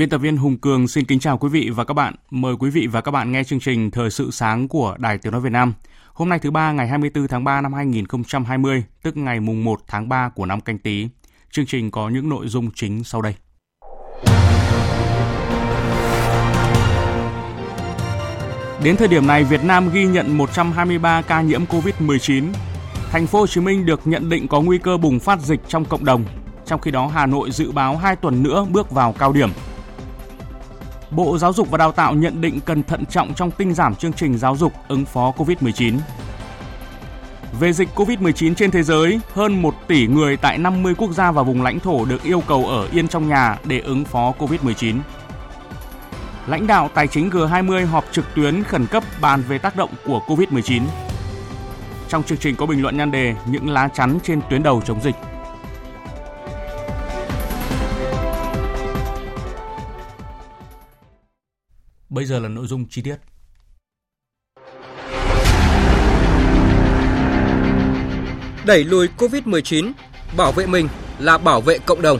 Biên tập viên Hùng Cường xin kính chào quý vị và các bạn. Mời quý vị và các bạn nghe chương trình Thời sự sáng của Đài Tiếng Nói Việt Nam. Hôm nay thứ ba ngày 24 tháng 3 năm 2020, tức ngày mùng 1 tháng 3 của năm canh tí. Chương trình có những nội dung chính sau đây. Đến thời điểm này, Việt Nam ghi nhận 123 ca nhiễm COVID-19. Thành phố Hồ Chí Minh được nhận định có nguy cơ bùng phát dịch trong cộng đồng. Trong khi đó, Hà Nội dự báo 2 tuần nữa bước vào cao điểm. Bộ Giáo dục và Đào tạo nhận định cần thận trọng trong tinh giảm chương trình giáo dục ứng phó COVID-19. Về dịch COVID-19 trên thế giới, hơn 1 tỷ người tại 50 quốc gia và vùng lãnh thổ được yêu cầu ở yên trong nhà để ứng phó COVID-19. Lãnh đạo tài chính G20 họp trực tuyến khẩn cấp bàn về tác động của COVID-19. Trong chương trình có bình luận nhan đề những lá chắn trên tuyến đầu chống dịch. Bây giờ là nội dung chi tiết. Đẩy lùi COVID-19, bảo vệ mình là bảo vệ cộng đồng.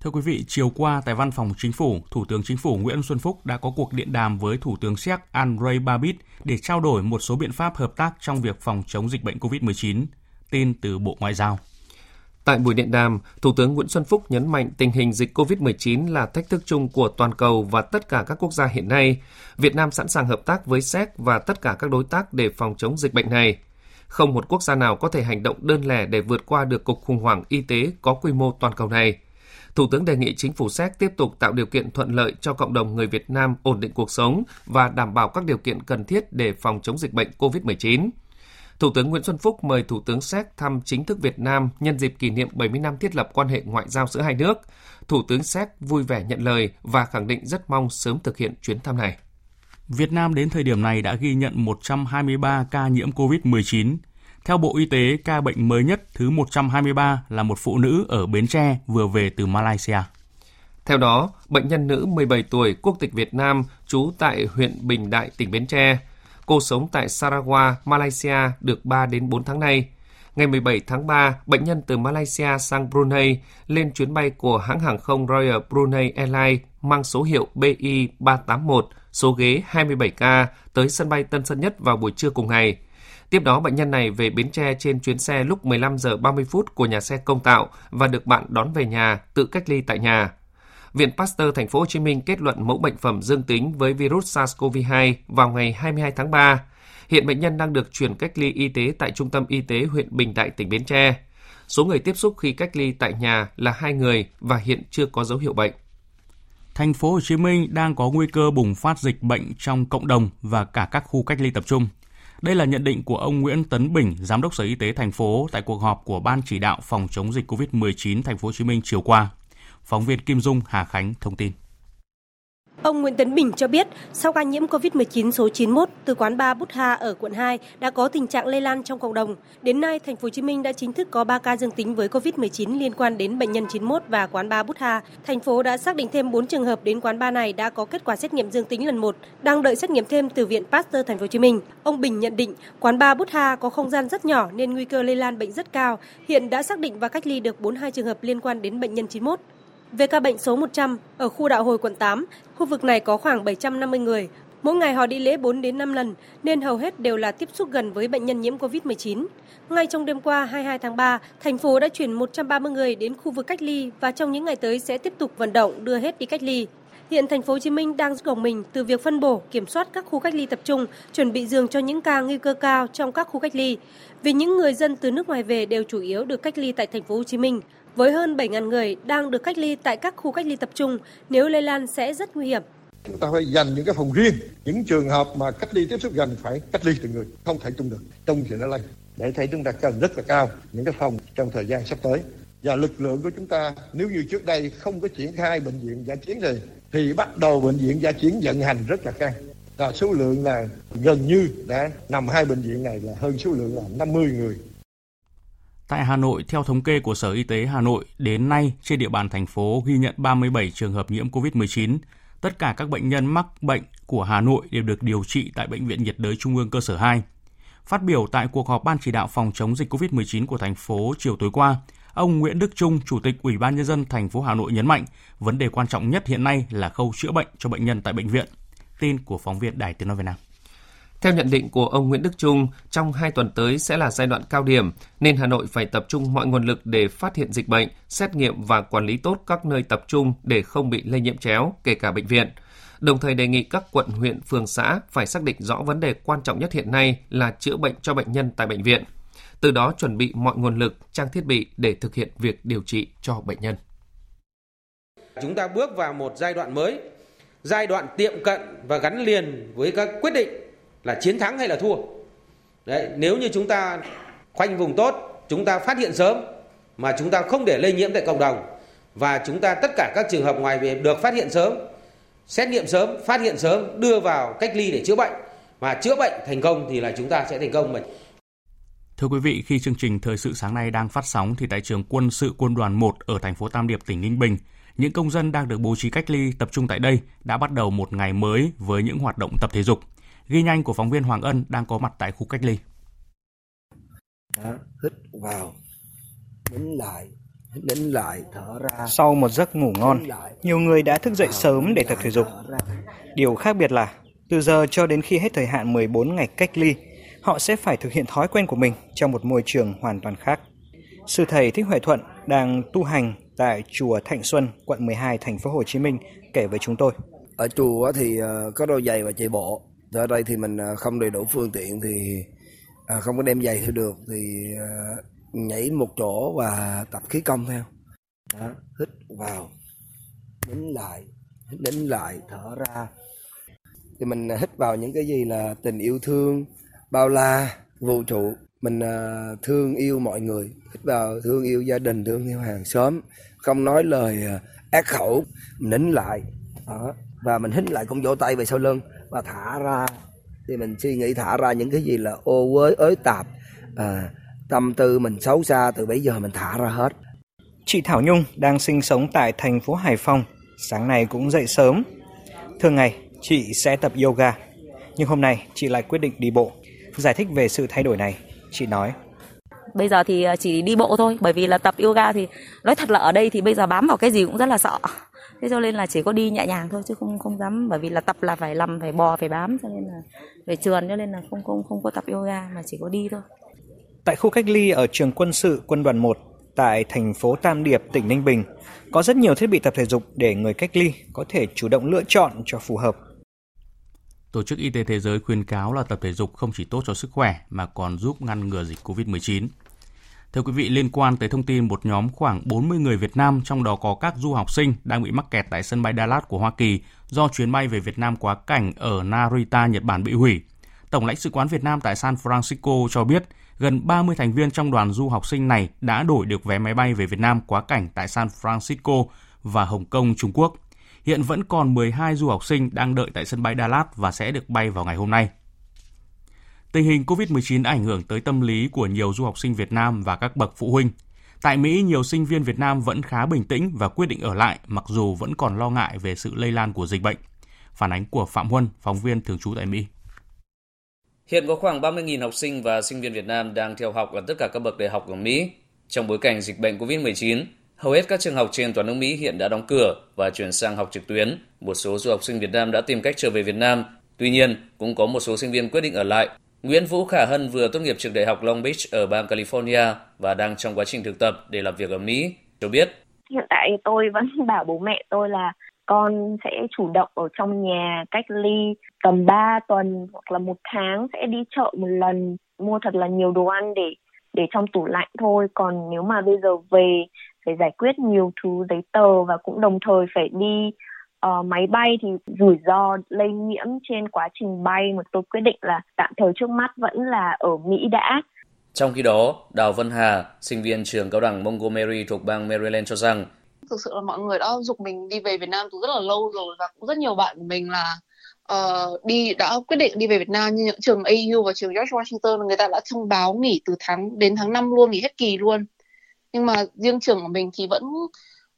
Thưa quý vị, chiều qua tại Văn phòng Chính phủ, Thủ tướng Chính phủ Nguyễn Xuân Phúc đã có cuộc điện đàm với Thủ tướng Séc Andrei Babis để trao đổi một số biện pháp hợp tác trong việc phòng chống dịch bệnh COVID-19. Tin từ Bộ Ngoại giao. Tại buổi điện đàm, Thủ tướng Nguyễn Xuân Phúc nhấn mạnh tình hình dịch COVID-19 là thách thức chung của toàn cầu và tất cả các quốc gia hiện nay. Việt Nam sẵn sàng hợp tác với SEC và tất cả các đối tác để phòng chống dịch bệnh này. Không một quốc gia nào có thể hành động đơn lẻ để vượt qua được cuộc khủng hoảng y tế có quy mô toàn cầu này. Thủ tướng đề nghị chính phủ SEC tiếp tục tạo điều kiện thuận lợi cho cộng đồng người Việt Nam ổn định cuộc sống và đảm bảo các điều kiện cần thiết để phòng chống dịch bệnh COVID-19. Thủ tướng Nguyễn Xuân Phúc mời Thủ tướng Séc thăm chính thức Việt Nam nhân dịp kỷ niệm 70 năm thiết lập quan hệ ngoại giao giữa hai nước. Thủ tướng Séc vui vẻ nhận lời và khẳng định rất mong sớm thực hiện chuyến thăm này. Việt Nam đến thời điểm này đã ghi nhận 123 ca nhiễm COVID-19. Theo Bộ Y tế, ca bệnh mới nhất thứ 123 là một phụ nữ ở Bến Tre vừa về từ Malaysia. Theo đó, bệnh nhân nữ 17 tuổi quốc tịch Việt Nam trú tại huyện Bình Đại, tỉnh Bến Tre, Cô sống tại Sarawak, Malaysia được 3 đến 4 tháng nay. Ngày 17 tháng 3, bệnh nhân từ Malaysia sang Brunei lên chuyến bay của hãng hàng không Royal Brunei Airlines mang số hiệu BI381, số ghế 27K tới sân bay Tân Sơn Nhất vào buổi trưa cùng ngày. Tiếp đó bệnh nhân này về Bến Tre trên chuyến xe lúc 15 giờ 30 phút của nhà xe công tạo và được bạn đón về nhà, tự cách ly tại nhà. Viện Pasteur Thành phố Hồ Chí Minh kết luận mẫu bệnh phẩm dương tính với virus SARS-CoV-2 vào ngày 22 tháng 3. Hiện bệnh nhân đang được chuyển cách ly y tế tại Trung tâm Y tế huyện Bình Đại, tỉnh Bến Tre. Số người tiếp xúc khi cách ly tại nhà là hai người và hiện chưa có dấu hiệu bệnh. Thành phố Hồ Chí Minh đang có nguy cơ bùng phát dịch bệnh trong cộng đồng và cả các khu cách ly tập trung. Đây là nhận định của ông Nguyễn Tấn Bình, Giám đốc Sở Y tế thành phố tại cuộc họp của Ban chỉ đạo phòng chống dịch COVID-19 thành phố Hồ Chí Minh chiều qua. Phóng viên Kim Dung Hà Khánh thông tin. Ông Nguyễn Tấn Bình cho biết, sau ca nhiễm COVID-19 số 91 từ quán bar Bút Ha ở quận 2 đã có tình trạng lây lan trong cộng đồng. Đến nay, thành phố Hồ Chí Minh đã chính thức có 3 ca dương tính với COVID-19 liên quan đến bệnh nhân 91 và quán bar Bút Ha. Thành phố đã xác định thêm 4 trường hợp đến quán bar này đã có kết quả xét nghiệm dương tính lần 1, đang đợi xét nghiệm thêm từ Viện Pasteur thành phố Hồ Chí Minh. Ông Bình nhận định, quán bar Bút Ha có không gian rất nhỏ nên nguy cơ lây lan bệnh rất cao. Hiện đã xác định và cách ly được 42 trường hợp liên quan đến bệnh nhân 91. Về ca bệnh số 100 ở khu đạo hồi quận 8, khu vực này có khoảng 750 người. Mỗi ngày họ đi lễ 4 đến 5 lần nên hầu hết đều là tiếp xúc gần với bệnh nhân nhiễm COVID-19. Ngay trong đêm qua 22 tháng 3, thành phố đã chuyển 130 người đến khu vực cách ly và trong những ngày tới sẽ tiếp tục vận động đưa hết đi cách ly. Hiện thành phố Hồ Chí Minh đang gồng mình từ việc phân bổ, kiểm soát các khu cách ly tập trung, chuẩn bị giường cho những ca nguy cơ cao trong các khu cách ly. Vì những người dân từ nước ngoài về đều chủ yếu được cách ly tại thành phố Hồ Chí Minh, với hơn 7.000 người đang được cách ly tại các khu cách ly tập trung, nếu lây lan sẽ rất nguy hiểm. Chúng ta phải dành những cái phòng riêng, những trường hợp mà cách ly tiếp xúc gần phải cách ly từng người, không thể chung được, chung thì nó lây. Để thấy chúng ta cần rất là cao những cái phòng trong thời gian sắp tới. Và lực lượng của chúng ta nếu như trước đây không có triển khai bệnh viện giả chiến thì thì bắt đầu bệnh viện giả chiến vận hành rất là căng. Và số lượng là gần như đã nằm hai bệnh viện này là hơn số lượng là 50 người. Tại Hà Nội, theo thống kê của Sở Y tế Hà Nội, đến nay trên địa bàn thành phố ghi nhận 37 trường hợp nhiễm COVID-19. Tất cả các bệnh nhân mắc bệnh của Hà Nội đều được điều trị tại Bệnh viện nhiệt đới Trung ương cơ sở 2. Phát biểu tại cuộc họp Ban chỉ đạo phòng chống dịch COVID-19 của thành phố chiều tối qua, ông Nguyễn Đức Trung, Chủ tịch Ủy ban nhân dân thành phố Hà Nội nhấn mạnh, vấn đề quan trọng nhất hiện nay là khâu chữa bệnh cho bệnh nhân tại bệnh viện. Tin của phóng viên Đài Tiếng nói Việt Nam. Theo nhận định của ông Nguyễn Đức Trung, trong hai tuần tới sẽ là giai đoạn cao điểm, nên Hà Nội phải tập trung mọi nguồn lực để phát hiện dịch bệnh, xét nghiệm và quản lý tốt các nơi tập trung để không bị lây nhiễm chéo, kể cả bệnh viện. Đồng thời đề nghị các quận, huyện, phường, xã phải xác định rõ vấn đề quan trọng nhất hiện nay là chữa bệnh cho bệnh nhân tại bệnh viện. Từ đó chuẩn bị mọi nguồn lực, trang thiết bị để thực hiện việc điều trị cho bệnh nhân. Chúng ta bước vào một giai đoạn mới, giai đoạn tiệm cận và gắn liền với các quyết định là chiến thắng hay là thua. Đấy, nếu như chúng ta khoanh vùng tốt, chúng ta phát hiện sớm mà chúng ta không để lây nhiễm tại cộng đồng và chúng ta tất cả các trường hợp ngoài về được phát hiện sớm, xét nghiệm sớm, phát hiện sớm, đưa vào cách ly để chữa bệnh và chữa bệnh thành công thì là chúng ta sẽ thành công mà. Thưa quý vị, khi chương trình Thời sự sáng nay đang phát sóng thì tại trường quân sự quân đoàn 1 ở thành phố Tam Điệp, tỉnh Ninh Bình, những công dân đang được bố trí cách ly tập trung tại đây đã bắt đầu một ngày mới với những hoạt động tập thể dục. Ghi nhanh của phóng viên Hoàng Ân đang có mặt tại khu cách ly. Đó, hít vào, nín lại, nín lại, thở ra. Sau một giấc ngủ ngon, nhiều người đã thức dậy sớm để tập thể dục. Điều khác biệt là, từ giờ cho đến khi hết thời hạn 14 ngày cách ly, họ sẽ phải thực hiện thói quen của mình trong một môi trường hoàn toàn khác. Sư thầy Thích Huệ Thuận đang tu hành tại chùa Thạnh Xuân, quận 12, thành phố Hồ Chí Minh kể với chúng tôi. Ở chùa thì ờ, có đôi giày và chạy bộ. Ở đây thì mình à, không đầy đủ phương tiện thì à, không có đem giày theo được thì à, nhảy một chỗ và tập khí công theo. Đó, hít vào, nín lại, nín lại, thở ra. Thì mình hít vào những cái gì là tình yêu thương, bao la vũ trụ mình uh, thương yêu mọi người hít vào thương yêu gia đình thương yêu hàng xóm không nói lời uh, ác khẩu mình nín lại đó. và mình hít lại cũng vỗ tay về sau lưng và thả ra thì mình suy nghĩ thả ra những cái gì là ô uế ới tạp à, tâm tư mình xấu xa từ bây giờ mình thả ra hết chị Thảo Nhung đang sinh sống tại thành phố Hải Phòng sáng nay cũng dậy sớm thường ngày chị sẽ tập yoga nhưng hôm nay chị lại quyết định đi bộ Giải thích về sự thay đổi này, chị nói. Bây giờ thì ờ, chỉ đi bộ thôi, bởi vì là tập yoga thì nói thật là ở đây thì bây giờ bám vào cái gì cũng rất là sợ. Thế cho nên là chỉ có đi nhẹ nhàng thôi chứ không không dám bởi vì là tập là phải làm phải bò phải bám cho nên là phải trườn cho nên là không không không có tập yoga mà chỉ có đi thôi. Tại khu cách ly ở trường quân sự quân đoàn 1 tại thành phố Tam Điệp, tỉnh Ninh Bình, có rất nhiều thiết bị tập thể dục để người cách ly có thể chủ động lựa chọn cho phù hợp. Tổ chức Y tế Thế giới khuyên cáo là tập thể dục không chỉ tốt cho sức khỏe mà còn giúp ngăn ngừa dịch COVID-19. Thưa quý vị, liên quan tới thông tin một nhóm khoảng 40 người Việt Nam, trong đó có các du học sinh đang bị mắc kẹt tại sân bay Dallas của Hoa Kỳ do chuyến bay về Việt Nam quá cảnh ở Narita, Nhật Bản bị hủy. Tổng lãnh sự quán Việt Nam tại San Francisco cho biết gần 30 thành viên trong đoàn du học sinh này đã đổi được vé máy bay về Việt Nam quá cảnh tại San Francisco và Hồng Kông, Trung Quốc. Hiện vẫn còn 12 du học sinh đang đợi tại sân bay Dallas và sẽ được bay vào ngày hôm nay. Tình hình COVID-19 ảnh hưởng tới tâm lý của nhiều du học sinh Việt Nam và các bậc phụ huynh. Tại Mỹ, nhiều sinh viên Việt Nam vẫn khá bình tĩnh và quyết định ở lại mặc dù vẫn còn lo ngại về sự lây lan của dịch bệnh. Phản ánh của Phạm Huân, phóng viên thường trú tại Mỹ. Hiện có khoảng 30.000 học sinh và sinh viên Việt Nam đang theo học ở tất cả các bậc đại học ở Mỹ. Trong bối cảnh dịch bệnh COVID-19, Hầu hết các trường học trên toàn nước Mỹ hiện đã đóng cửa và chuyển sang học trực tuyến. Một số du học sinh Việt Nam đã tìm cách trở về Việt Nam. Tuy nhiên, cũng có một số sinh viên quyết định ở lại. Nguyễn Vũ Khả Hân vừa tốt nghiệp trường đại học Long Beach ở bang California và đang trong quá trình thực tập để làm việc ở Mỹ. Cho biết, hiện tại tôi vẫn bảo bố mẹ tôi là con sẽ chủ động ở trong nhà cách ly tầm 3 tuần hoặc là một tháng sẽ đi chợ một lần mua thật là nhiều đồ ăn để để trong tủ lạnh thôi còn nếu mà bây giờ về phải giải quyết nhiều thứ giấy tờ và cũng đồng thời phải đi uh, máy bay thì rủi ro lây nhiễm trên quá trình bay mà tôi quyết định là tạm thời trước mắt vẫn là ở Mỹ đã. Trong khi đó, Đào Vân Hà, sinh viên trường cao đẳng Montgomery thuộc bang Maryland cho rằng thực sự là mọi người đã dục mình đi về Việt Nam từ rất là lâu rồi và cũng rất nhiều bạn của mình là uh, đi đã quyết định đi về Việt Nam như những trường AU và trường George Washington người ta đã thông báo nghỉ từ tháng đến tháng 5 luôn nghỉ hết kỳ luôn nhưng mà riêng trường của mình thì vẫn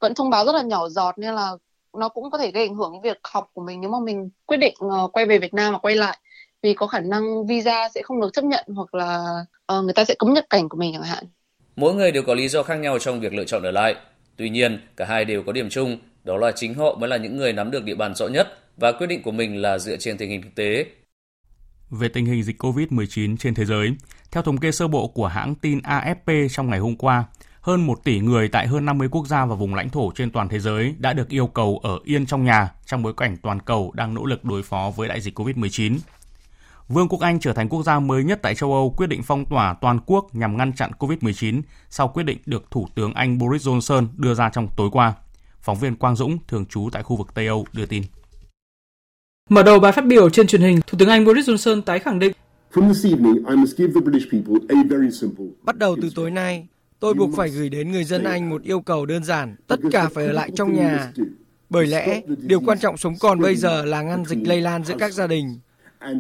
vẫn thông báo rất là nhỏ giọt nên là nó cũng có thể gây ảnh hưởng việc học của mình nếu mà mình quyết định uh, quay về Việt Nam và quay lại vì có khả năng visa sẽ không được chấp nhận hoặc là uh, người ta sẽ cấm nhập cảnh của mình chẳng hạn. Mỗi người đều có lý do khác nhau trong việc lựa chọn ở lại. Tuy nhiên, cả hai đều có điểm chung, đó là chính họ mới là những người nắm được địa bàn rõ nhất và quyết định của mình là dựa trên tình hình thực tế. Về tình hình dịch COVID-19 trên thế giới, theo thống kê sơ bộ của hãng tin AFP trong ngày hôm qua, hơn 1 tỷ người tại hơn 50 quốc gia và vùng lãnh thổ trên toàn thế giới đã được yêu cầu ở yên trong nhà trong bối cảnh toàn cầu đang nỗ lực đối phó với đại dịch COVID-19. Vương quốc Anh trở thành quốc gia mới nhất tại châu Âu quyết định phong tỏa toàn quốc nhằm ngăn chặn COVID-19 sau quyết định được Thủ tướng Anh Boris Johnson đưa ra trong tối qua. Phóng viên Quang Dũng, thường trú tại khu vực Tây Âu, đưa tin. Mở đầu bài phát biểu trên truyền hình, Thủ tướng Anh Boris Johnson tái khẳng định Bắt đầu từ tối nay, tôi buộc phải gửi đến người dân Anh một yêu cầu đơn giản, tất cả phải ở lại trong nhà. Bởi lẽ, điều quan trọng sống còn bây giờ là ngăn dịch lây lan giữa các gia đình.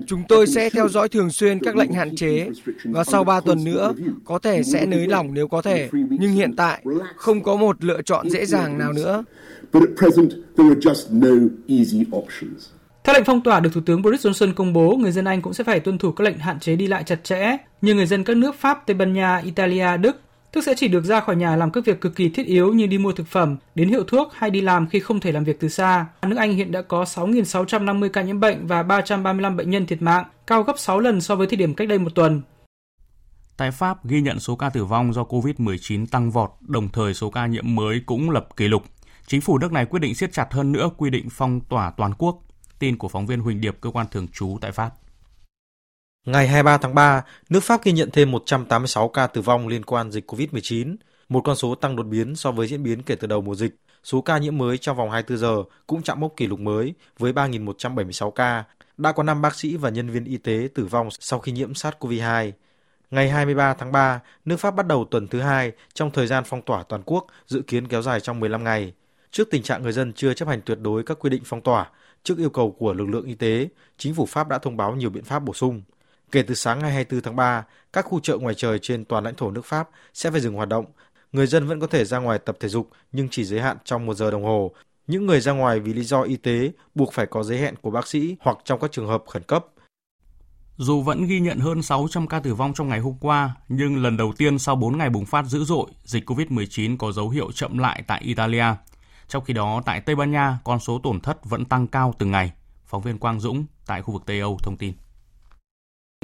Chúng tôi sẽ theo dõi thường xuyên các lệnh hạn chế và sau 3 tuần nữa có thể sẽ nới lỏng nếu có thể, nhưng hiện tại không có một lựa chọn dễ dàng nào nữa. Theo lệnh phong tỏa được Thủ tướng Boris Johnson công bố, người dân Anh cũng sẽ phải tuân thủ các lệnh hạn chế đi lại chặt chẽ, như người dân các nước Pháp, Tây Ban Nha, Italia, Đức, tức sẽ chỉ được ra khỏi nhà làm các việc cực kỳ thiết yếu như đi mua thực phẩm, đến hiệu thuốc hay đi làm khi không thể làm việc từ xa. Nước Anh hiện đã có 6.650 ca nhiễm bệnh và 335 bệnh nhân thiệt mạng, cao gấp 6 lần so với thời điểm cách đây một tuần. Tại Pháp ghi nhận số ca tử vong do COVID-19 tăng vọt, đồng thời số ca nhiễm mới cũng lập kỷ lục. Chính phủ nước này quyết định siết chặt hơn nữa quy định phong tỏa toàn quốc. Tin của phóng viên Huỳnh Điệp, cơ quan thường trú tại Pháp. Ngày 23 tháng 3, nước Pháp ghi nhận thêm 186 ca tử vong liên quan dịch COVID-19, một con số tăng đột biến so với diễn biến kể từ đầu mùa dịch. Số ca nhiễm mới trong vòng 24 giờ cũng chạm mốc kỷ lục mới với 3.176 ca. Đã có 5 bác sĩ và nhân viên y tế tử vong sau khi nhiễm SARS-CoV-2. Ngày 23 tháng 3, nước Pháp bắt đầu tuần thứ hai trong thời gian phong tỏa toàn quốc dự kiến kéo dài trong 15 ngày. Trước tình trạng người dân chưa chấp hành tuyệt đối các quy định phong tỏa, trước yêu cầu của lực lượng y tế, chính phủ Pháp đã thông báo nhiều biện pháp bổ sung. Kể từ sáng ngày 24 tháng 3, các khu chợ ngoài trời trên toàn lãnh thổ nước Pháp sẽ phải dừng hoạt động. Người dân vẫn có thể ra ngoài tập thể dục nhưng chỉ giới hạn trong một giờ đồng hồ. Những người ra ngoài vì lý do y tế buộc phải có giấy hẹn của bác sĩ hoặc trong các trường hợp khẩn cấp. Dù vẫn ghi nhận hơn 600 ca tử vong trong ngày hôm qua, nhưng lần đầu tiên sau 4 ngày bùng phát dữ dội, dịch COVID-19 có dấu hiệu chậm lại tại Italia. Trong khi đó, tại Tây Ban Nha, con số tổn thất vẫn tăng cao từng ngày. Phóng viên Quang Dũng tại khu vực Tây Âu thông tin.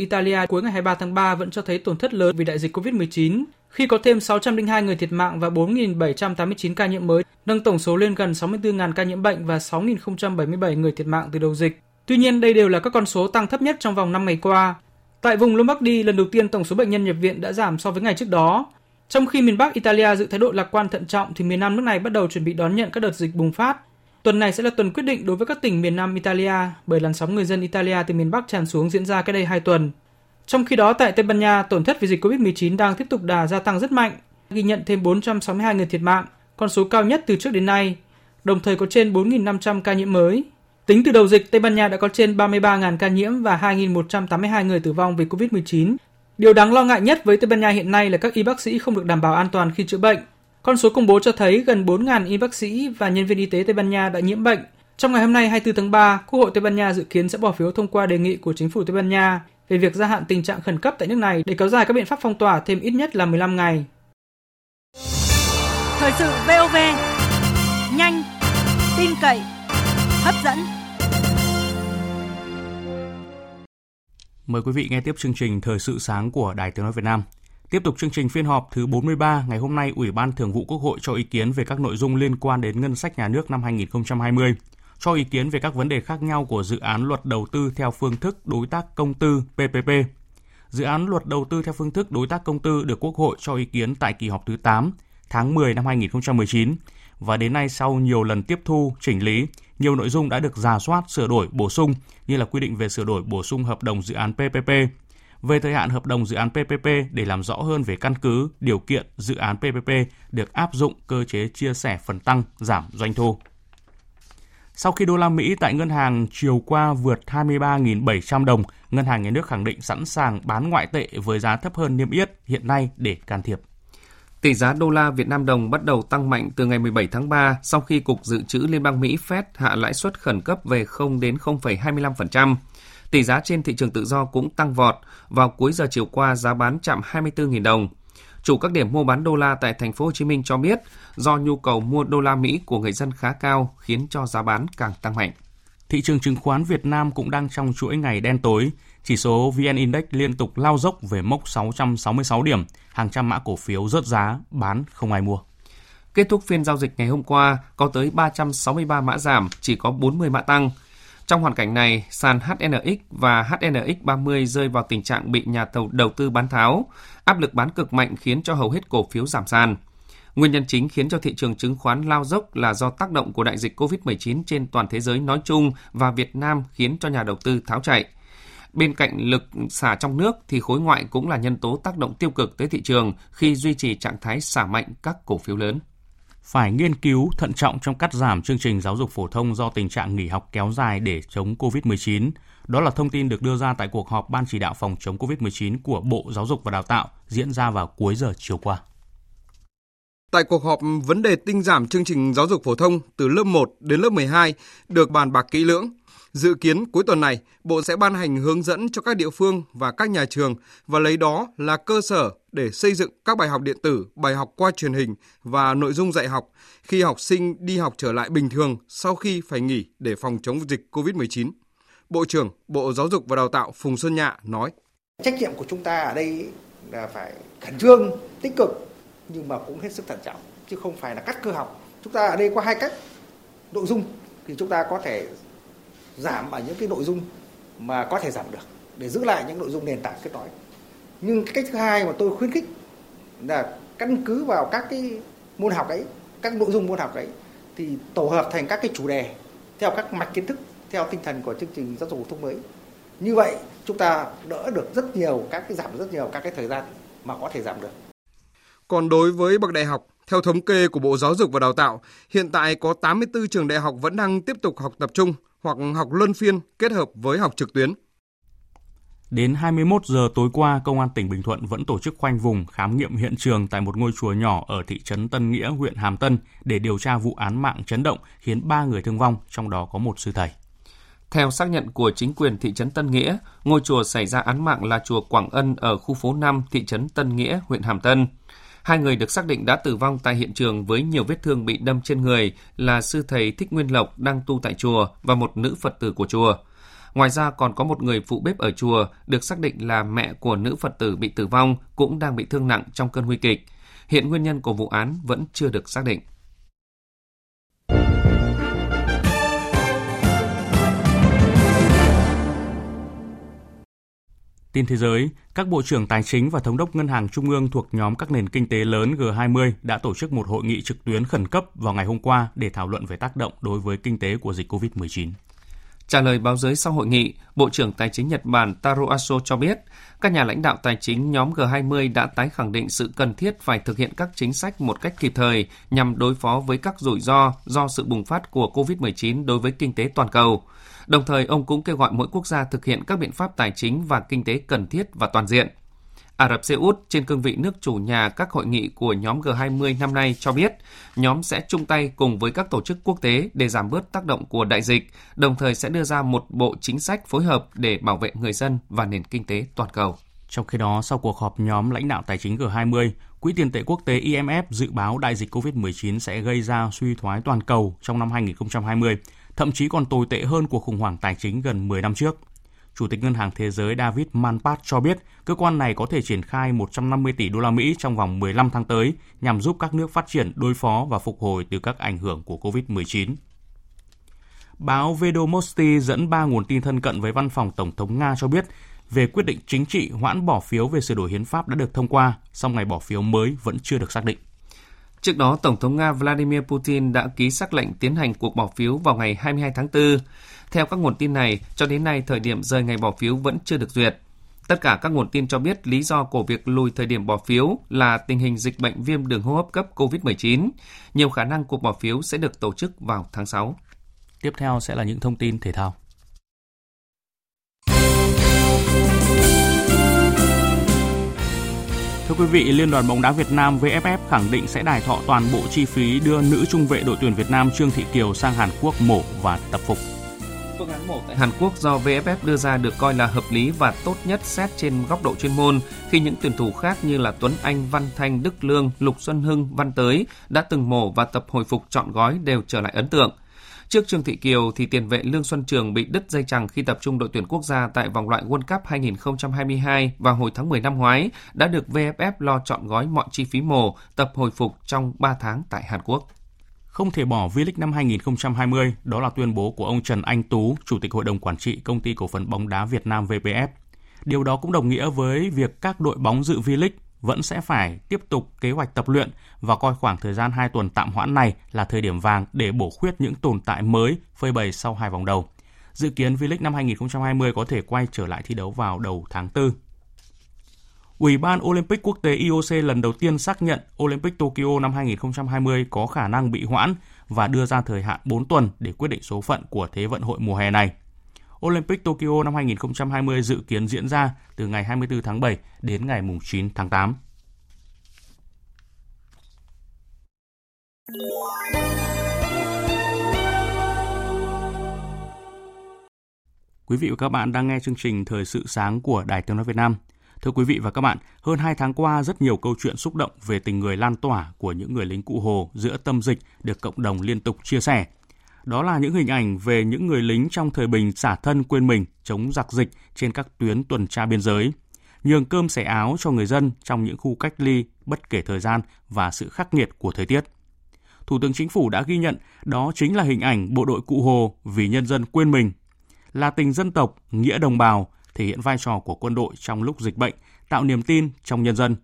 Italia cuối ngày 23 tháng 3 vẫn cho thấy tổn thất lớn vì đại dịch COVID-19, khi có thêm 602 người thiệt mạng và 4.789 ca nhiễm mới, nâng tổng số lên gần 64.000 ca nhiễm bệnh và 6.077 người thiệt mạng từ đầu dịch. Tuy nhiên, đây đều là các con số tăng thấp nhất trong vòng 5 ngày qua. Tại vùng Lombardy, lần đầu tiên tổng số bệnh nhân nhập viện đã giảm so với ngày trước đó. Trong khi miền Bắc Italia giữ thái độ lạc quan thận trọng thì miền Nam nước này bắt đầu chuẩn bị đón nhận các đợt dịch bùng phát. Tuần này sẽ là tuần quyết định đối với các tỉnh miền Nam Italia bởi làn sóng người dân Italia từ miền Bắc tràn xuống diễn ra cách đây 2 tuần. Trong khi đó tại Tây Ban Nha, tổn thất vì dịch COVID-19 đang tiếp tục đà gia tăng rất mạnh, ghi nhận thêm 462 người thiệt mạng, con số cao nhất từ trước đến nay, đồng thời có trên 4.500 ca nhiễm mới. Tính từ đầu dịch, Tây Ban Nha đã có trên 33.000 ca nhiễm và 2.182 người tử vong vì COVID-19. Điều đáng lo ngại nhất với Tây Ban Nha hiện nay là các y bác sĩ không được đảm bảo an toàn khi chữa bệnh. Con số công bố cho thấy gần 4.000 y bác sĩ và nhân viên y tế Tây Ban Nha đã nhiễm bệnh. Trong ngày hôm nay 24 tháng 3, Quốc hội Tây Ban Nha dự kiến sẽ bỏ phiếu thông qua đề nghị của chính phủ Tây Ban Nha về việc gia hạn tình trạng khẩn cấp tại nước này để kéo dài các biện pháp phong tỏa thêm ít nhất là 15 ngày. Thời sự VOV, nhanh, tin cậy, hấp dẫn. Mời quý vị nghe tiếp chương trình Thời sự sáng của Đài Tiếng Nói Việt Nam. Tiếp tục chương trình phiên họp thứ 43, ngày hôm nay Ủy ban Thường vụ Quốc hội cho ý kiến về các nội dung liên quan đến ngân sách nhà nước năm 2020. cho ý kiến về các vấn đề khác nhau của dự án luật đầu tư theo phương thức đối tác công tư PPP. Dự án luật đầu tư theo phương thức đối tác công tư được Quốc hội cho ý kiến tại kỳ họp thứ 8 tháng 10 năm 2019 và đến nay sau nhiều lần tiếp thu, chỉnh lý, nhiều nội dung đã được giả soát, sửa đổi, bổ sung như là quy định về sửa đổi bổ sung hợp đồng dự án PPP, về thời hạn hợp đồng dự án PPP để làm rõ hơn về căn cứ, điều kiện dự án PPP được áp dụng cơ chế chia sẻ phần tăng, giảm doanh thu. Sau khi đô la Mỹ tại ngân hàng chiều qua vượt 23.700 đồng, ngân hàng nhà nước khẳng định sẵn sàng bán ngoại tệ với giá thấp hơn niêm yết hiện nay để can thiệp. Tỷ giá đô la Việt Nam đồng bắt đầu tăng mạnh từ ngày 17 tháng 3 sau khi Cục Dự trữ Liên bang Mỹ Fed hạ lãi suất khẩn cấp về 0 đến 0,25%. Tỷ giá trên thị trường tự do cũng tăng vọt. Vào cuối giờ chiều qua, giá bán chạm 24.000 đồng. Chủ các điểm mua bán đô la tại thành phố Hồ Chí Minh cho biết, do nhu cầu mua đô la Mỹ của người dân khá cao khiến cho giá bán càng tăng mạnh. Thị trường chứng khoán Việt Nam cũng đang trong chuỗi ngày đen tối. Chỉ số VN Index liên tục lao dốc về mốc 666 điểm, hàng trăm mã cổ phiếu rớt giá, bán không ai mua. Kết thúc phiên giao dịch ngày hôm qua, có tới 363 mã giảm, chỉ có 40 mã tăng. Trong hoàn cảnh này, sàn HNX và HNX 30 rơi vào tình trạng bị nhà thầu đầu tư bán tháo. Áp lực bán cực mạnh khiến cho hầu hết cổ phiếu giảm sàn. Nguyên nhân chính khiến cho thị trường chứng khoán lao dốc là do tác động của đại dịch COVID-19 trên toàn thế giới nói chung và Việt Nam khiến cho nhà đầu tư tháo chạy. Bên cạnh lực xả trong nước thì khối ngoại cũng là nhân tố tác động tiêu cực tới thị trường khi duy trì trạng thái xả mạnh các cổ phiếu lớn phải nghiên cứu thận trọng trong cắt giảm chương trình giáo dục phổ thông do tình trạng nghỉ học kéo dài để chống COVID-19. Đó là thông tin được đưa ra tại cuộc họp Ban chỉ đạo phòng chống COVID-19 của Bộ Giáo dục và Đào tạo diễn ra vào cuối giờ chiều qua. Tại cuộc họp, vấn đề tinh giảm chương trình giáo dục phổ thông từ lớp 1 đến lớp 12 được bàn bạc kỹ lưỡng. Dự kiến cuối tuần này, Bộ sẽ ban hành hướng dẫn cho các địa phương và các nhà trường và lấy đó là cơ sở để xây dựng các bài học điện tử, bài học qua truyền hình và nội dung dạy học khi học sinh đi học trở lại bình thường sau khi phải nghỉ để phòng chống dịch COVID-19. Bộ trưởng Bộ Giáo dục và Đào tạo Phùng Xuân Nhạ nói: Trách nhiệm của chúng ta ở đây là phải khẩn trương, tích cực nhưng mà cũng hết sức thận trọng chứ không phải là cắt cơ học. Chúng ta ở đây có hai cách. Nội dung thì chúng ta có thể giảm ở những cái nội dung mà có thể giảm được để giữ lại những nội dung nền tảng cốt lõi. nhưng cái cách thứ hai mà tôi khuyến khích là căn cứ vào các cái môn học ấy các nội dung môn học ấy thì tổ hợp thành các cái chủ đề theo các mạch kiến thức theo tinh thần của chương trình giáo dục phổ thông mới. Như vậy chúng ta đỡ được rất nhiều các cái giảm rất nhiều các cái thời gian mà có thể giảm được. Còn đối với bậc đại học theo thống kê của Bộ Giáo dục và Đào tạo, hiện tại có 84 trường đại học vẫn đang tiếp tục học tập trung hoặc học luân phiên kết hợp với học trực tuyến. Đến 21 giờ tối qua, Công an tỉnh Bình Thuận vẫn tổ chức khoanh vùng khám nghiệm hiện trường tại một ngôi chùa nhỏ ở thị trấn Tân Nghĩa, huyện Hàm Tân để điều tra vụ án mạng chấn động khiến 3 người thương vong, trong đó có một sư thầy. Theo xác nhận của chính quyền thị trấn Tân Nghĩa, ngôi chùa xảy ra án mạng là chùa Quảng Ân ở khu phố 5, thị trấn Tân Nghĩa, huyện Hàm Tân. Hai người được xác định đã tử vong tại hiện trường với nhiều vết thương bị đâm trên người là sư thầy Thích Nguyên Lộc đang tu tại chùa và một nữ Phật tử của chùa. Ngoài ra còn có một người phụ bếp ở chùa được xác định là mẹ của nữ Phật tử bị tử vong cũng đang bị thương nặng trong cơn nguy kịch. Hiện nguyên nhân của vụ án vẫn chưa được xác định. Tin thế giới, các bộ trưởng tài chính và thống đốc ngân hàng trung ương thuộc nhóm các nền kinh tế lớn G20 đã tổ chức một hội nghị trực tuyến khẩn cấp vào ngày hôm qua để thảo luận về tác động đối với kinh tế của dịch COVID-19. Trả lời báo giới sau hội nghị, Bộ trưởng Tài chính Nhật Bản Taro Aso cho biết, các nhà lãnh đạo tài chính nhóm G20 đã tái khẳng định sự cần thiết phải thực hiện các chính sách một cách kịp thời nhằm đối phó với các rủi ro do sự bùng phát của COVID-19 đối với kinh tế toàn cầu. Đồng thời, ông cũng kêu gọi mỗi quốc gia thực hiện các biện pháp tài chính và kinh tế cần thiết và toàn diện. Ả Rập Xê Út trên cương vị nước chủ nhà các hội nghị của nhóm G20 năm nay cho biết, nhóm sẽ chung tay cùng với các tổ chức quốc tế để giảm bớt tác động của đại dịch, đồng thời sẽ đưa ra một bộ chính sách phối hợp để bảo vệ người dân và nền kinh tế toàn cầu. Trong khi đó, sau cuộc họp nhóm lãnh đạo tài chính G20, Quỹ tiền tệ quốc tế IMF dự báo đại dịch COVID-19 sẽ gây ra suy thoái toàn cầu trong năm 2020, thậm chí còn tồi tệ hơn cuộc khủng hoảng tài chính gần 10 năm trước. Chủ tịch Ngân hàng Thế giới David Manpat cho biết cơ quan này có thể triển khai 150 tỷ đô la Mỹ trong vòng 15 tháng tới nhằm giúp các nước phát triển đối phó và phục hồi từ các ảnh hưởng của COVID-19. Báo Vedomosti dẫn ba nguồn tin thân cận với văn phòng Tổng thống Nga cho biết về quyết định chính trị hoãn bỏ phiếu về sửa đổi hiến pháp đã được thông qua, song ngày bỏ phiếu mới vẫn chưa được xác định. Trước đó, Tổng thống Nga Vladimir Putin đã ký sắc lệnh tiến hành cuộc bỏ phiếu vào ngày 22 tháng 4. Theo các nguồn tin này, cho đến nay thời điểm rời ngày bỏ phiếu vẫn chưa được duyệt. Tất cả các nguồn tin cho biết lý do của việc lùi thời điểm bỏ phiếu là tình hình dịch bệnh viêm đường hô hấp cấp COVID-19. Nhiều khả năng cuộc bỏ phiếu sẽ được tổ chức vào tháng 6. Tiếp theo sẽ là những thông tin thể thao. Thưa quý vị, Liên đoàn bóng đá Việt Nam VFF khẳng định sẽ đài thọ toàn bộ chi phí đưa nữ trung vệ đội tuyển Việt Nam Trương Thị Kiều sang Hàn Quốc mổ và tập phục. Phương án mổ tại Hàn Quốc do VFF đưa ra được coi là hợp lý và tốt nhất xét trên góc độ chuyên môn khi những tuyển thủ khác như là Tuấn Anh, Văn Thanh, Đức Lương, Lục Xuân Hưng, Văn Tới đã từng mổ và tập hồi phục trọn gói đều trở lại ấn tượng. Trước Trương Thị Kiều thì tiền vệ Lương Xuân Trường bị đứt dây chằng khi tập trung đội tuyển quốc gia tại vòng loại World Cup 2022 vào hồi tháng 10 năm ngoái đã được VFF lo chọn gói mọi chi phí mổ, tập hồi phục trong 3 tháng tại Hàn Quốc. Không thể bỏ V-League năm 2020, đó là tuyên bố của ông Trần Anh Tú, Chủ tịch Hội đồng Quản trị Công ty Cổ phần bóng đá Việt Nam VPF. Điều đó cũng đồng nghĩa với việc các đội bóng dự V-League vẫn sẽ phải tiếp tục kế hoạch tập luyện và coi khoảng thời gian 2 tuần tạm hoãn này là thời điểm vàng để bổ khuyết những tồn tại mới phơi bày sau hai vòng đầu. Dự kiến V-League năm 2020 có thể quay trở lại thi đấu vào đầu tháng 4. Ủy ban Olympic quốc tế IOC lần đầu tiên xác nhận Olympic Tokyo năm 2020 có khả năng bị hoãn và đưa ra thời hạn 4 tuần để quyết định số phận của Thế vận hội mùa hè này. Olympic Tokyo năm 2020 dự kiến diễn ra từ ngày 24 tháng 7 đến ngày 9 tháng 8. Quý vị và các bạn đang nghe chương trình Thời sự sáng của Đài Tiếng nói Việt Nam. Thưa quý vị và các bạn, hơn 2 tháng qua rất nhiều câu chuyện xúc động về tình người lan tỏa của những người lính cụ Hồ giữa tâm dịch được cộng đồng liên tục chia sẻ. Đó là những hình ảnh về những người lính trong thời bình xả thân quên mình chống giặc dịch trên các tuyến tuần tra biên giới, nhường cơm xẻ áo cho người dân trong những khu cách ly bất kể thời gian và sự khắc nghiệt của thời tiết. Thủ tướng Chính phủ đã ghi nhận đó chính là hình ảnh bộ đội cụ Hồ vì nhân dân quên mình, là tình dân tộc, nghĩa đồng bào, thể hiện vai trò của quân đội trong lúc dịch bệnh, tạo niềm tin trong nhân dân.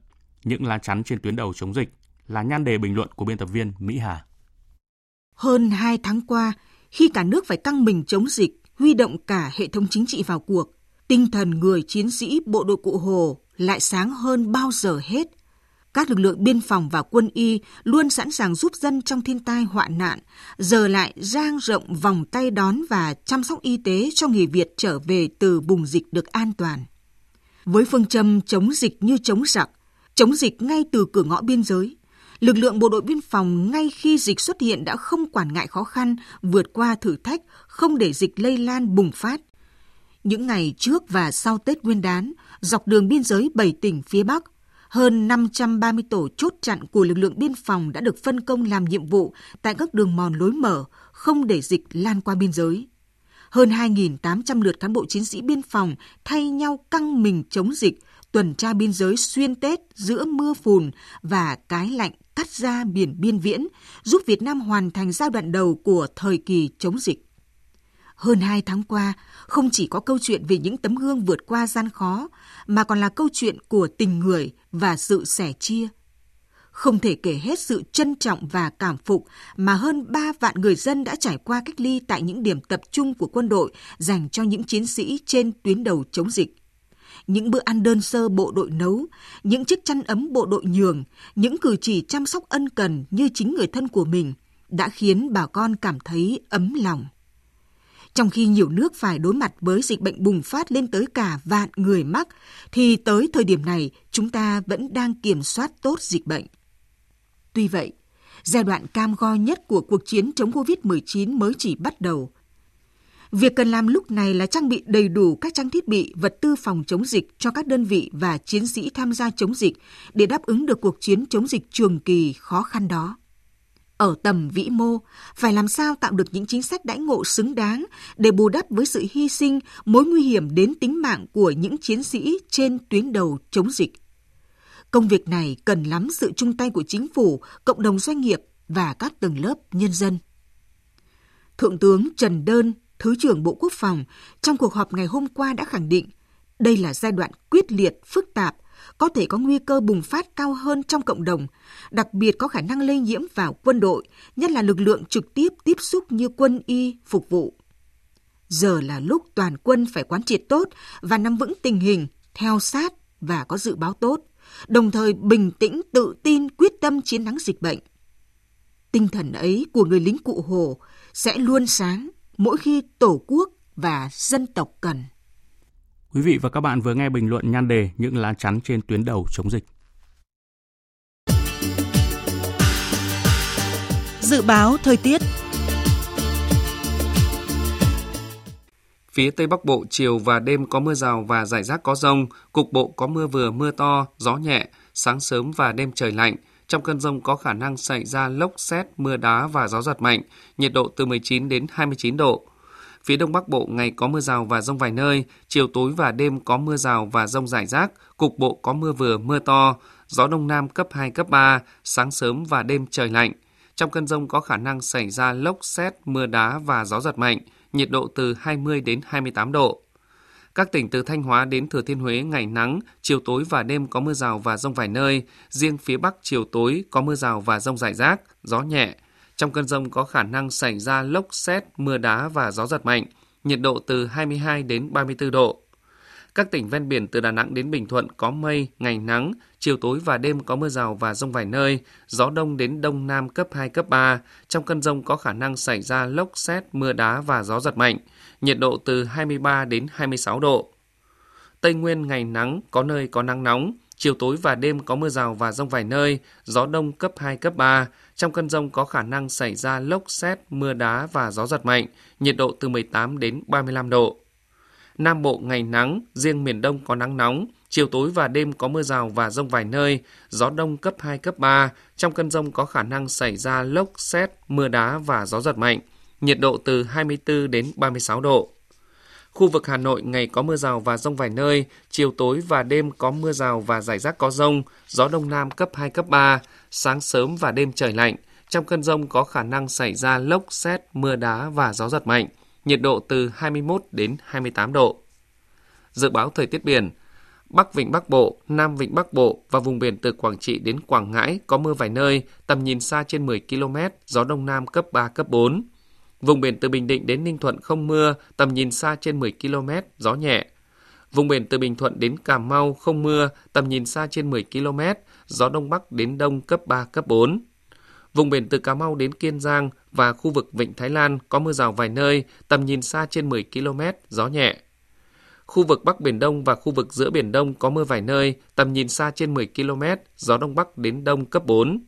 Những lá chắn trên tuyến đầu chống dịch là nhan đề bình luận của biên tập viên Mỹ Hà. Hơn 2 tháng qua, khi cả nước phải căng mình chống dịch, huy động cả hệ thống chính trị vào cuộc, tinh thần người chiến sĩ bộ đội cụ Hồ lại sáng hơn bao giờ hết. Các lực lượng biên phòng và quân y luôn sẵn sàng giúp dân trong thiên tai hoạn nạn, giờ lại giang rộng vòng tay đón và chăm sóc y tế cho người Việt trở về từ vùng dịch được an toàn. Với phương châm chống dịch như chống giặc, chống dịch ngay từ cửa ngõ biên giới, lực lượng bộ đội biên phòng ngay khi dịch xuất hiện đã không quản ngại khó khăn, vượt qua thử thách, không để dịch lây lan bùng phát. Những ngày trước và sau Tết Nguyên đán, dọc đường biên giới 7 tỉnh phía Bắc, hơn 530 tổ chốt chặn của lực lượng biên phòng đã được phân công làm nhiệm vụ tại các đường mòn lối mở, không để dịch lan qua biên giới. Hơn 2.800 lượt cán bộ chiến sĩ biên phòng thay nhau căng mình chống dịch, tuần tra biên giới xuyên Tết giữa mưa phùn và cái lạnh cắt ra biển biên viễn, giúp Việt Nam hoàn thành giai đoạn đầu của thời kỳ chống dịch. Hơn hai tháng qua, không chỉ có câu chuyện về những tấm gương vượt qua gian khó, mà còn là câu chuyện của tình người và sự sẻ chia. Không thể kể hết sự trân trọng và cảm phục mà hơn 3 vạn người dân đã trải qua cách ly tại những điểm tập trung của quân đội dành cho những chiến sĩ trên tuyến đầu chống dịch những bữa ăn đơn sơ bộ đội nấu, những chiếc chăn ấm bộ đội nhường, những cử chỉ chăm sóc ân cần như chính người thân của mình đã khiến bà con cảm thấy ấm lòng. Trong khi nhiều nước phải đối mặt với dịch bệnh bùng phát lên tới cả vạn người mắc, thì tới thời điểm này chúng ta vẫn đang kiểm soát tốt dịch bệnh. Tuy vậy, giai đoạn cam go nhất của cuộc chiến chống COVID-19 mới chỉ bắt đầu. Việc cần làm lúc này là trang bị đầy đủ các trang thiết bị, vật tư phòng chống dịch cho các đơn vị và chiến sĩ tham gia chống dịch để đáp ứng được cuộc chiến chống dịch trường kỳ khó khăn đó. Ở tầm vĩ mô, phải làm sao tạo được những chính sách đãi ngộ xứng đáng để bù đắp với sự hy sinh, mối nguy hiểm đến tính mạng của những chiến sĩ trên tuyến đầu chống dịch. Công việc này cần lắm sự chung tay của chính phủ, cộng đồng doanh nghiệp và các tầng lớp nhân dân. Thượng tướng Trần Đơn, Thứ trưởng Bộ Quốc phòng, trong cuộc họp ngày hôm qua đã khẳng định đây là giai đoạn quyết liệt, phức tạp, có thể có nguy cơ bùng phát cao hơn trong cộng đồng, đặc biệt có khả năng lây nhiễm vào quân đội, nhất là lực lượng trực tiếp tiếp xúc như quân y phục vụ. Giờ là lúc toàn quân phải quán triệt tốt và nắm vững tình hình, theo sát và có dự báo tốt, đồng thời bình tĩnh tự tin quyết tâm chiến thắng dịch bệnh. Tinh thần ấy của người lính cụ Hồ sẽ luôn sáng mỗi khi Tổ quốc và dân tộc cần. Quý vị và các bạn vừa nghe bình luận nhan đề những lá chắn trên tuyến đầu chống dịch. Dự báo thời tiết Phía Tây Bắc Bộ chiều và đêm có mưa rào và rải rác có rông, cục bộ có mưa vừa mưa to, gió nhẹ, sáng sớm và đêm trời lạnh. Trong cơn rông có khả năng xảy ra lốc xét, mưa đá và gió giật mạnh, nhiệt độ từ 19 đến 29 độ. Phía Đông Bắc Bộ ngày có mưa rào và rông vài nơi, chiều tối và đêm có mưa rào và rông rải rác, cục bộ có mưa vừa mưa to, gió Đông Nam cấp 2, cấp 3, sáng sớm và đêm trời lạnh. Trong cơn rông có khả năng xảy ra lốc xét, mưa đá và gió giật mạnh, nhiệt độ từ 20 đến 28 độ. Các tỉnh từ Thanh Hóa đến Thừa Thiên Huế ngày nắng, chiều tối và đêm có mưa rào và rông vài nơi, riêng phía Bắc chiều tối có mưa rào và rông rải rác, gió nhẹ. Trong cơn rông có khả năng xảy ra lốc xét, mưa đá và gió giật mạnh, nhiệt độ từ 22 đến 34 độ. Các tỉnh ven biển từ Đà Nẵng đến Bình Thuận có mây, ngày nắng, chiều tối và đêm có mưa rào và rông vài nơi, gió đông đến đông nam cấp 2, cấp 3. Trong cơn rông có khả năng xảy ra lốc xét, mưa đá và gió giật mạnh, nhiệt độ từ 23 đến 26 độ. Tây Nguyên ngày nắng, có nơi có nắng nóng, chiều tối và đêm có mưa rào và rông vài nơi, gió đông cấp 2, cấp 3. Trong cơn rông có khả năng xảy ra lốc xét, mưa đá và gió giật mạnh, nhiệt độ từ 18 đến 35 độ. Nam Bộ ngày nắng, riêng miền Đông có nắng nóng, chiều tối và đêm có mưa rào và rông vài nơi, gió đông cấp 2, cấp 3. Trong cơn rông có khả năng xảy ra lốc, xét, mưa đá và gió giật mạnh, nhiệt độ từ 24 đến 36 độ. Khu vực Hà Nội ngày có mưa rào và rông vài nơi, chiều tối và đêm có mưa rào và rải rác có rông, gió đông nam cấp 2, cấp 3, sáng sớm và đêm trời lạnh. Trong cơn rông có khả năng xảy ra lốc, xét, mưa đá và gió giật mạnh, nhiệt độ từ 21 đến 28 độ. Dự báo thời tiết biển, Bắc Vịnh Bắc Bộ, Nam Vịnh Bắc Bộ và vùng biển từ Quảng Trị đến Quảng Ngãi có mưa vài nơi, tầm nhìn xa trên 10 km, gió Đông Nam cấp 3, cấp 4. Vùng biển từ Bình Định đến Ninh Thuận không mưa, tầm nhìn xa trên 10 km, gió nhẹ. Vùng biển từ Bình Thuận đến Cà Mau không mưa, tầm nhìn xa trên 10 km, gió Đông Bắc đến Đông cấp 3, cấp 4. Vùng biển từ Cà Mau đến Kiên Giang và khu vực Vịnh Thái Lan có mưa rào vài nơi, tầm nhìn xa trên 10 km, gió nhẹ. Khu vực Bắc Biển Đông và khu vực giữa Biển Đông có mưa vài nơi, tầm nhìn xa trên 10 km, gió Đông Bắc đến Đông cấp 4.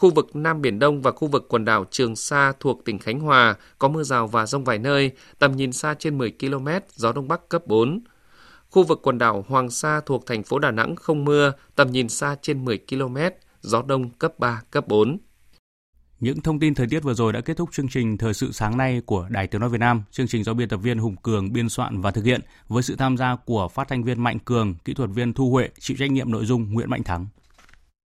Khu vực Nam Biển Đông và khu vực quần đảo Trường Sa thuộc tỉnh Khánh Hòa có mưa rào và rông vài nơi, tầm nhìn xa trên 10 km, gió Đông Bắc cấp 4. Khu vực quần đảo Hoàng Sa thuộc thành phố Đà Nẵng không mưa, tầm nhìn xa trên 10 km, gió Đông cấp 3, cấp 4. Những thông tin thời tiết vừa rồi đã kết thúc chương trình Thời sự sáng nay của Đài Tiếng Nói Việt Nam. Chương trình do biên tập viên Hùng Cường biên soạn và thực hiện với sự tham gia của phát thanh viên Mạnh Cường, kỹ thuật viên Thu Huệ, chịu trách nhiệm nội dung Nguyễn Mạnh Thắng.